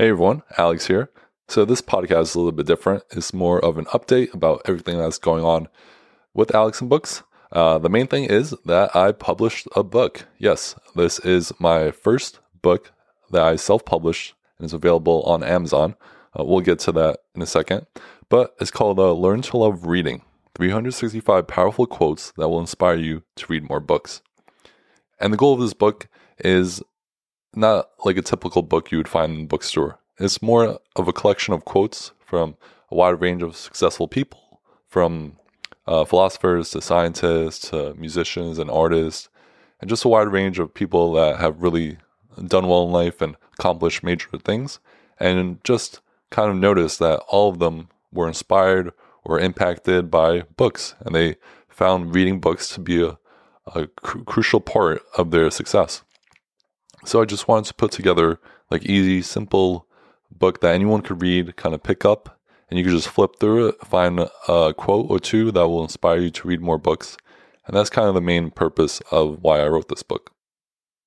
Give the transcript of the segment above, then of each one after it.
Hey everyone, Alex here. So this podcast is a little bit different. It's more of an update about everything that's going on with Alex and Books. Uh, the main thing is that I published a book. Yes, this is my first book that I self-published and is available on Amazon. Uh, we'll get to that in a second. But it's called uh, Learn to Love Reading 365 Powerful Quotes That Will Inspire You to Read More Books. And the goal of this book is not like a typical book you would find in a bookstore. It's more of a collection of quotes from a wide range of successful people, from uh, philosophers to scientists to musicians and artists, and just a wide range of people that have really done well in life and accomplished major things. And just kind of noticed that all of them were inspired or impacted by books, and they found reading books to be a, a cr- crucial part of their success. So I just wanted to put together like easy, simple book that anyone could read, kind of pick up, and you could just flip through it, find a quote or two that will inspire you to read more books. And that's kind of the main purpose of why I wrote this book.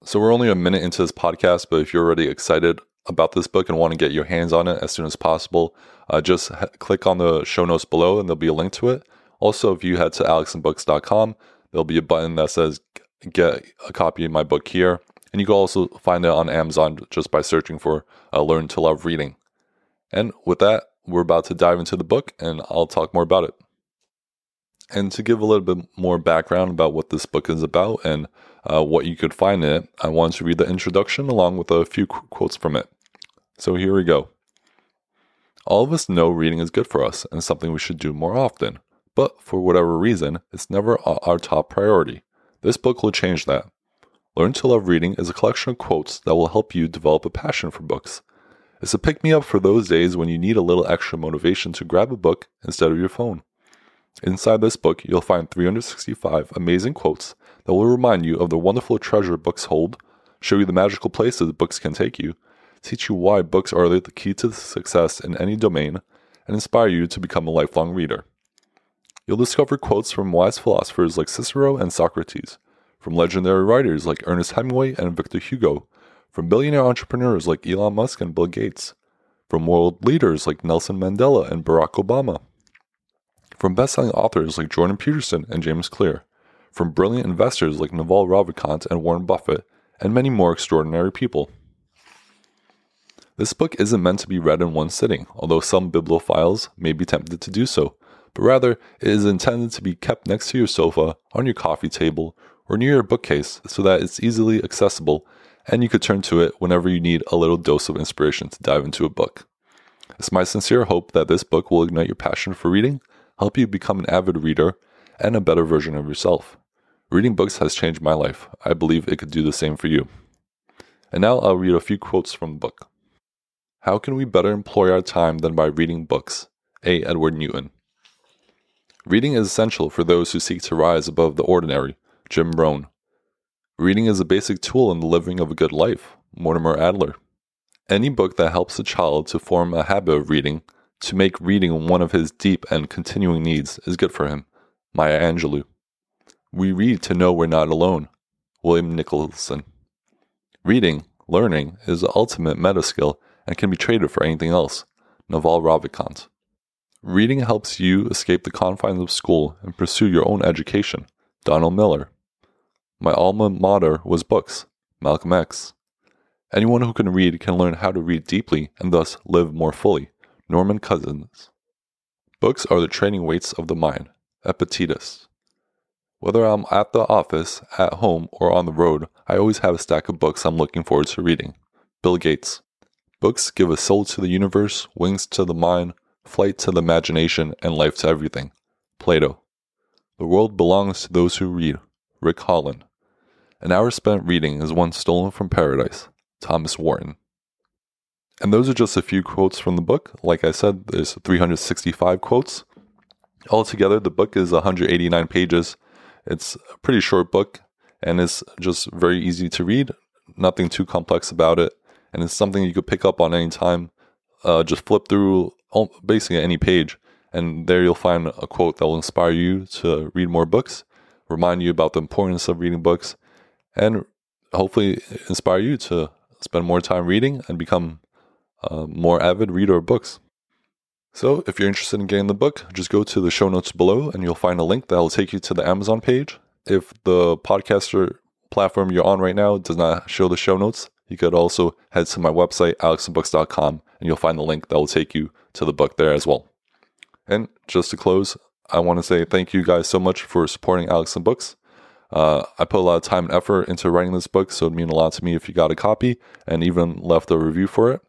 So we're only a minute into this podcast, but if you're already excited about this book and want to get your hands on it as soon as possible, uh, just click on the show notes below and there'll be a link to it. Also, if you head to alexandbooks.com, there'll be a button that says get a copy of my book here. And you can also find it on Amazon just by searching for uh, Learn to Love Reading. And with that, we're about to dive into the book and I'll talk more about it. And to give a little bit more background about what this book is about and uh, what you could find in it, I wanted to read the introduction along with a few qu- quotes from it. So here we go. All of us know reading is good for us and something we should do more often, but for whatever reason, it's never our top priority. This book will change that. Learn to Love Reading is a collection of quotes that will help you develop a passion for books. It's a pick me up for those days when you need a little extra motivation to grab a book instead of your phone. Inside this book, you'll find 365 amazing quotes that will remind you of the wonderful treasure books hold, show you the magical places books can take you, teach you why books are the key to success in any domain, and inspire you to become a lifelong reader. You'll discover quotes from wise philosophers like Cicero and Socrates from legendary writers like Ernest Hemingway and Victor Hugo, from billionaire entrepreneurs like Elon Musk and Bill Gates, from world leaders like Nelson Mandela and Barack Obama, from best-selling authors like Jordan Peterson and James Clear, from brilliant investors like Naval Ravikant and Warren Buffett, and many more extraordinary people. This book isn't meant to be read in one sitting, although some bibliophiles may be tempted to do so, but rather it is intended to be kept next to your sofa, on your coffee table, or near your bookcase so that it's easily accessible and you could turn to it whenever you need a little dose of inspiration to dive into a book. It's my sincere hope that this book will ignite your passion for reading, help you become an avid reader, and a better version of yourself. Reading books has changed my life. I believe it could do the same for you. And now I'll read a few quotes from the book. How can we better employ our time than by reading books? A. Edward Newton. Reading is essential for those who seek to rise above the ordinary Jim Rohn. Reading is a basic tool in the living of a good life. Mortimer Adler. Any book that helps a child to form a habit of reading, to make reading one of his deep and continuing needs, is good for him. Maya Angelou. We read to know we're not alone. William Nicholson. Reading, learning, is the ultimate meta skill and can be traded for anything else. Naval Ravikant. Reading helps you escape the confines of school and pursue your own education. Donald Miller. My alma mater was books, Malcolm X. Anyone who can read can learn how to read deeply and thus live more fully, Norman Cousins. Books are the training weights of the mind, Epictetus. Whether I'm at the office, at home, or on the road, I always have a stack of books I'm looking forward to reading. Bill Gates. Books give a soul to the universe, wings to the mind, flight to the imagination, and life to everything. Plato. The world belongs to those who read. Rick Holland. An hour spent reading is one stolen from paradise. Thomas Wharton. And those are just a few quotes from the book. Like I said, there's 365 quotes. Altogether, the book is 189 pages. It's a pretty short book and it's just very easy to read. Nothing too complex about it. And it's something you could pick up on any time. Uh, just flip through basically any page, and there you'll find a quote that will inspire you to read more books, remind you about the importance of reading books, and hopefully inspire you to spend more time reading and become a more avid reader of books. So, if you're interested in getting the book, just go to the show notes below and you'll find a link that will take you to the Amazon page. If the podcaster platform you're on right now does not show the show notes, you could also head to my website, alexandbooks.com, and you'll find the link that will take you to the book there as well. And just to close, I want to say thank you guys so much for supporting Alex and Books. Uh, I put a lot of time and effort into writing this book, so it'd mean a lot to me if you got a copy and even left a review for it.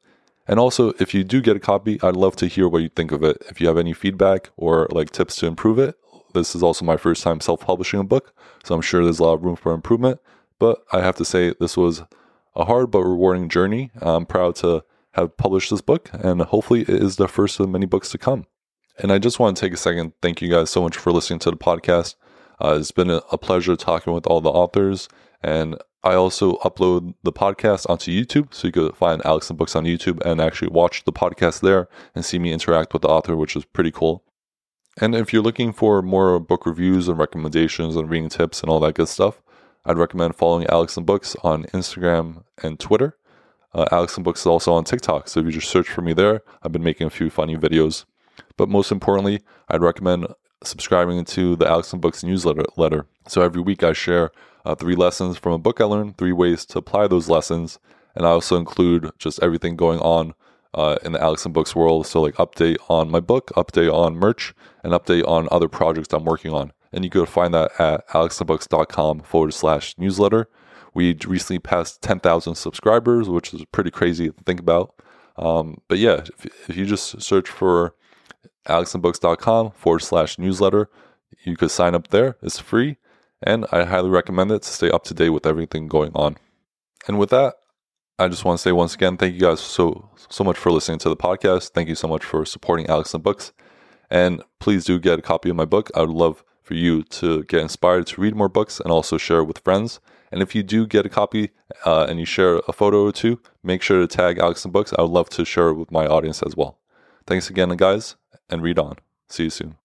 And also, if you do get a copy, I'd love to hear what you think of it. If you have any feedback or like tips to improve it, this is also my first time self publishing a book, so I'm sure there's a lot of room for improvement. But I have to say, this was a hard but rewarding journey. I'm proud to have published this book, and hopefully, it is the first of many books to come. And I just want to take a second. Thank you guys so much for listening to the podcast. Uh, it's been a, pleasure talking with all the authors, and I also upload the podcast onto YouTube, so you could find Alex and Books on YouTube and actually watch the podcast there and see me interact with the author, which is pretty cool. And if you're looking for more book reviews and recommendations and reading tips and all that good stuff, I'd recommend following Alex and Books on Instagram and Twitter. Uh, Alex and Books is also on TikTok, so if you just search for me there, I've been making a few funny videos. But most importantly, I'd recommend subscribing to the Alex and Books newsletter. Letter. So every week I share uh, three lessons from a book I learned, three ways to apply those lessons, and I also include just everything going on uh, in the Alex and Books world. So, like, update on my book, update on merch, and update on other projects I'm working on. And you can find that at alexandbooks.com forward slash newsletter. We recently passed 10,000 subscribers, which is pretty crazy to think about. Um, but yeah, if, if, you just search for alexandbooks.com forward slash newsletter, you could sign up there. It's free. And I highly recommend it to stay up to date with everything going on. And with that, I just want to say once again, thank you guys so so much for listening to the podcast. Thank you so much for supporting Alex and Books. And please do get a copy of my book. I would love for you to get inspired to read more books and also share it with friends. And if you do get a copy uh, and you share a photo or two, make sure to tag Alex and Books. I would love to share it with my audience as well. Thanks again, guys, and read on. See you soon.